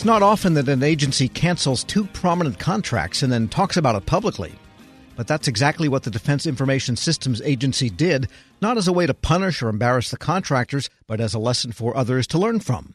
It's not often that an agency cancels two prominent contracts and then talks about it publicly. But that's exactly what the Defense Information Systems Agency did, not as a way to punish or embarrass the contractors, but as a lesson for others to learn from.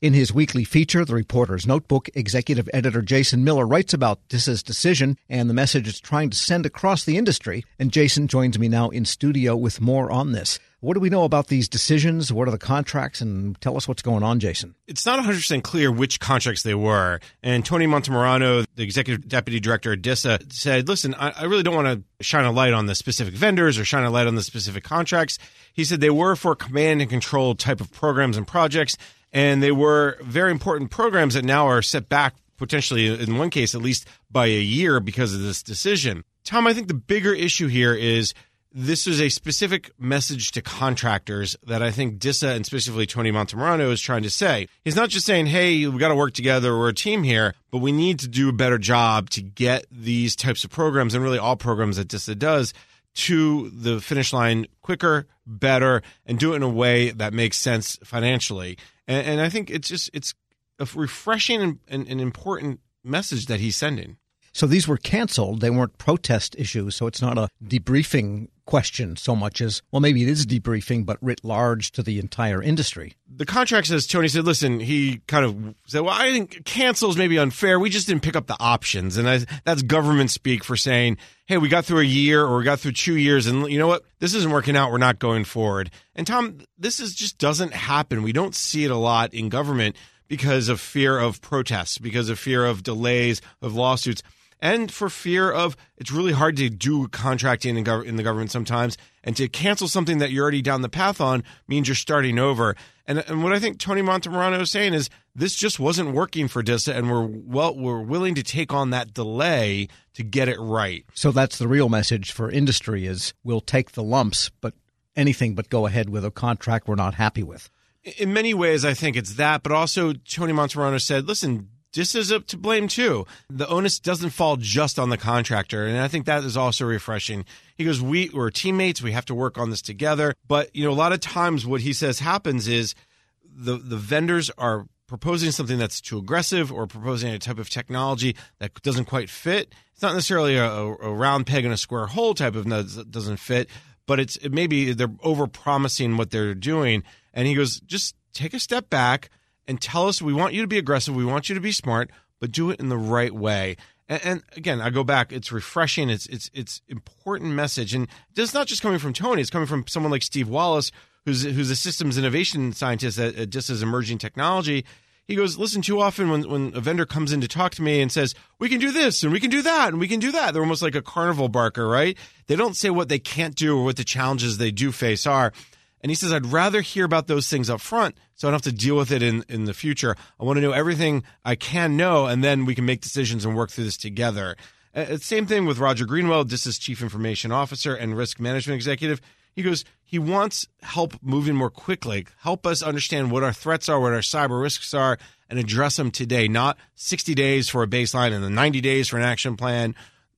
In his weekly feature, The Reporter's Notebook, executive editor Jason Miller writes about DISA's decision and the message it's trying to send across the industry. And Jason joins me now in studio with more on this. What do we know about these decisions? What are the contracts? And tell us what's going on, Jason. It's not 100% clear which contracts they were. And Tony Montemarano, the executive deputy director at DISA, said, listen, I, I really don't want to shine a light on the specific vendors or shine a light on the specific contracts. He said they were for command and control type of programs and projects and they were very important programs that now are set back potentially in one case at least by a year because of this decision. Tom, I think the bigger issue here is this is a specific message to contractors that I think DISA and specifically Tony Montemarano is trying to say. He's not just saying, hey, we got to work together, we're a team here, but we need to do a better job to get these types of programs and really all programs that DISA does to the finish line quicker, better, and do it in a way that makes sense financially. And, and I think it's just it's a refreshing and, and, and important message that he's sending. So these were canceled. They weren't protest issues. So it's not a debriefing question so much as, well, maybe it is debriefing, but writ large to the entire industry. The contract says, Tony said, listen, he kind of said, well, I think cancels may be unfair. We just didn't pick up the options. And I, that's government speak for saying, hey, we got through a year or we got through two years. And you know what? This isn't working out. We're not going forward. And Tom, this is just doesn't happen. We don't see it a lot in government because of fear of protests, because of fear of delays, of lawsuits and for fear of it's really hard to do contracting in, gov- in the government sometimes, and to cancel something that you're already down the path on means you're starting over. And, and what I think Tony Montemarano is saying is this just wasn't working for DISA, and we're well we're willing to take on that delay to get it right. So that's the real message for industry: is we'll take the lumps, but anything but go ahead with a contract we're not happy with. In many ways, I think it's that, but also Tony Montemarano said, "Listen, this is up to blame too. The onus doesn't fall just on the contractor, and I think that is also refreshing. He goes, "We we're teammates. We have to work on this together." But you know, a lot of times, what he says happens is the the vendors are proposing something that's too aggressive or proposing a type of technology that doesn't quite fit. It's not necessarily a, a round peg in a square hole type of that doesn't fit, but it's it maybe they're over promising what they're doing. And he goes, just take a step back and tell us we want you to be aggressive, we want you to be smart, but do it in the right way. And, and again, I go back. It's refreshing. It's it's it's important message, and it's not just coming from Tony. It's coming from someone like Steve Wallace, who's who's a systems innovation scientist at, at just as emerging technology. He goes, listen, too often when, when a vendor comes in to talk to me and says, we can do this and we can do that and we can do that, they're almost like a carnival barker, right? They don't say what they can't do or what the challenges they do face are. And he says, I'd rather hear about those things up front so I don't have to deal with it in, in the future. I want to know everything I can know, and then we can make decisions and work through this together. Uh, same thing with Roger Greenwell, DISA's Chief Information Officer and Risk Management Executive. He goes, he wants help moving more quickly, help us understand what our threats are, what our cyber risks are, and address them today, not 60 days for a baseline and then 90 days for an action plan.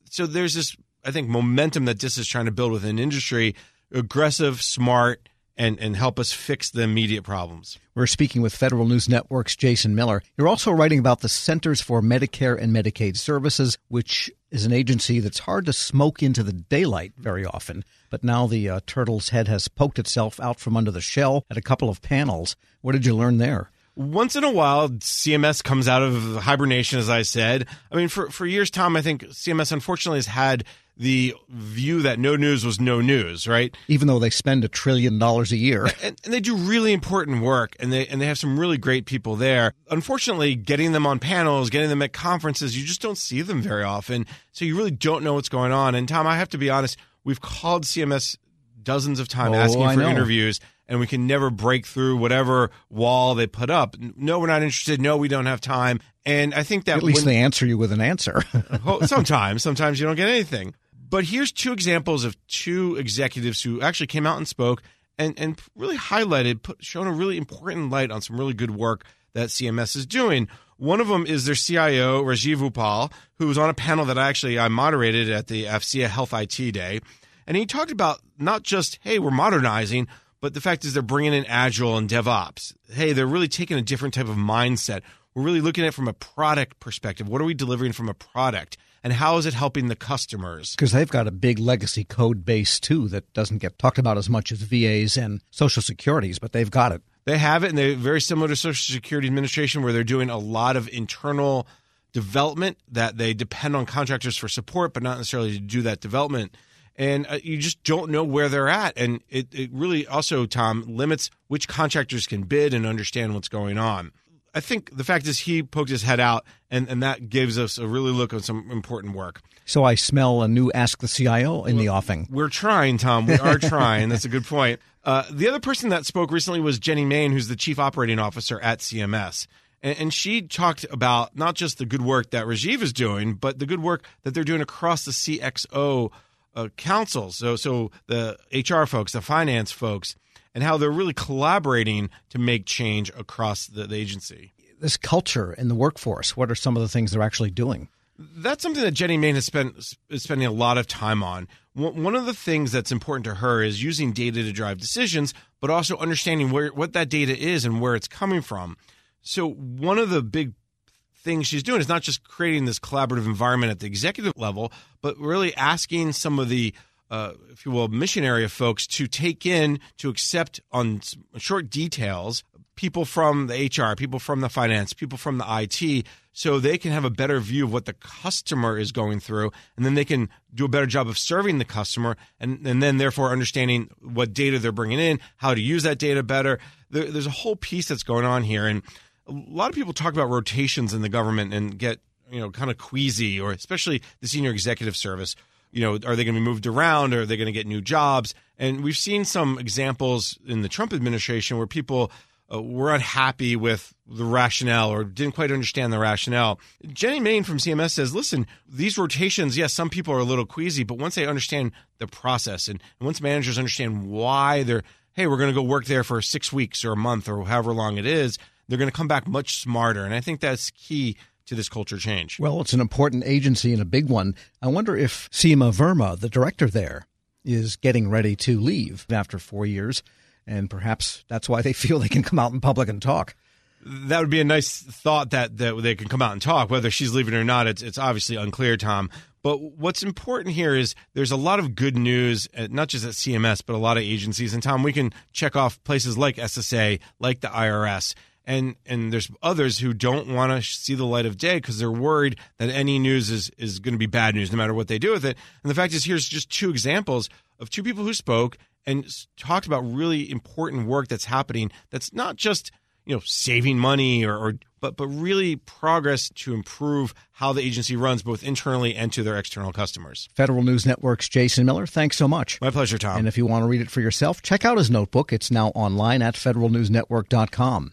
So there's this, I think, momentum that DISA is trying to build within industry aggressive, smart, and, and help us fix the immediate problems. We're speaking with Federal News Network's Jason Miller. You're also writing about the Centers for Medicare and Medicaid Services, which is an agency that's hard to smoke into the daylight very often. But now the uh, turtle's head has poked itself out from under the shell at a couple of panels. What did you learn there? once in a while, CMS comes out of hibernation, as I said. I mean, for, for years, Tom, I think CMS unfortunately has had the view that no news was no news, right? Even though they spend a trillion dollars a year, and, and, they do really important work, and they and they have some really great people there. Unfortunately, getting them on panels, getting them at conferences, you just don't see them very often, so you really don't know what's going on. And Tom, I have to be honest, we've called CMS dozens of times oh, asking for interviews and we can never break through whatever wall they put up. No, we're not interested. No, we don't have time. And I think that at least when, they answer you with an answer. sometimes, sometimes you don't get anything. But here's two examples of two executives who actually came out and spoke and, and really highlighted, put, shown a really important light on some really good work that CMS is doing. One of them is their CIO, Rajiv Uppal, who was on a panel that I actually I moderated at the AFCEA Health IT Day. And he talked about not just, hey, we're modernizing, but the fact is they're bringing in Agile and DevOps. Hey, they're really taking a different type of mindset. we're really looking at it from a product perspective. What are we delivering from a product? And how is it helping the customers? Because they've got a big legacy code base too that doesn't get talked about as much as VAs and Social Securities, but they've got it. They have it, and they're very similar to Social Security Administration, where they're doing a lot of internal development that they depend on contractors for support, but not necessarily to do that development. And uh, you just don't know where they're at. And it, it really also, Tom, limits which contractors can bid and understand what's going on. I think the fact is he poked his head out, and, and that gives us a really look at some important work. So I smell a new Ask the CIO in the offing. We're trying, Tom. We are trying. That's a good point. Uh, the other person that spoke recently was Jenny Main, who's the chief operating officer at CMS. And, and she talked about not just the good work that Rajiv is doing, but the good work that they're doing across the CXO uh, councils. So, so the HR folks, the finance folks, and how they're really collaborating to make change across the, the agency. This culture in the workforce, what are some of the things they're actually doing? That's something that Jenny Main has spent is spending a lot of time on. One of the things that's important to her is using data to drive decisions, but also understanding where what that data is and where it's coming from. So one of the big things she's doing is not just creating this collaborative environment at the executive level, but really asking some of the uh, if you will, mission area folks to take in, to accept on short details people from the HR, people from the finance, people from the IT, so they can have a better view of what the customer is going through, and then they can do a better job of serving the customer, and, and then therefore understanding what data they're bringing in, how to use that data better. There, there's a whole piece that's going on here, and a lot of people talk about rotations in the government and get you know kind of queasy, or especially the senior executive service you know, are they going to be moved around or are they going to get new jobs? And we've seen some examples in the Trump administration where people uh, were unhappy with the rationale or didn't quite understand the rationale. Jenny Main from CMS says, listen, these rotations, yes, some people are a little queasy, but once they understand the process and, and once managers understand why they're, hey, we're going to go work there for six weeks or a month or however long it is, they're going to come back much smarter. And I think that's key to this culture change. Well, it's an important agency and a big one. I wonder if Seema Verma, the director there, is getting ready to leave after four years, and perhaps that's why they feel they can come out in public and talk. That would be a nice thought that, that they can come out and talk. Whether she's leaving or not, it's, it's obviously unclear, Tom. But what's important here is there's a lot of good news, uh, not just at CMS, but a lot of agencies. And Tom, we can check off places like SSA, like the IRS and and there's others who don't want to see the light of day because they're worried that any news is is going to be bad news no matter what they do with it. And the fact is, here's just two examples of two people who spoke and talked about really important work that's happening. That's not just you know saving money or, or but but really progress to improve how the agency runs both internally and to their external customers. Federal News Network's Jason Miller, thanks so much. My pleasure, Tom. And if you want to read it for yourself, check out his notebook. It's now online at federalnewsnetwork.com.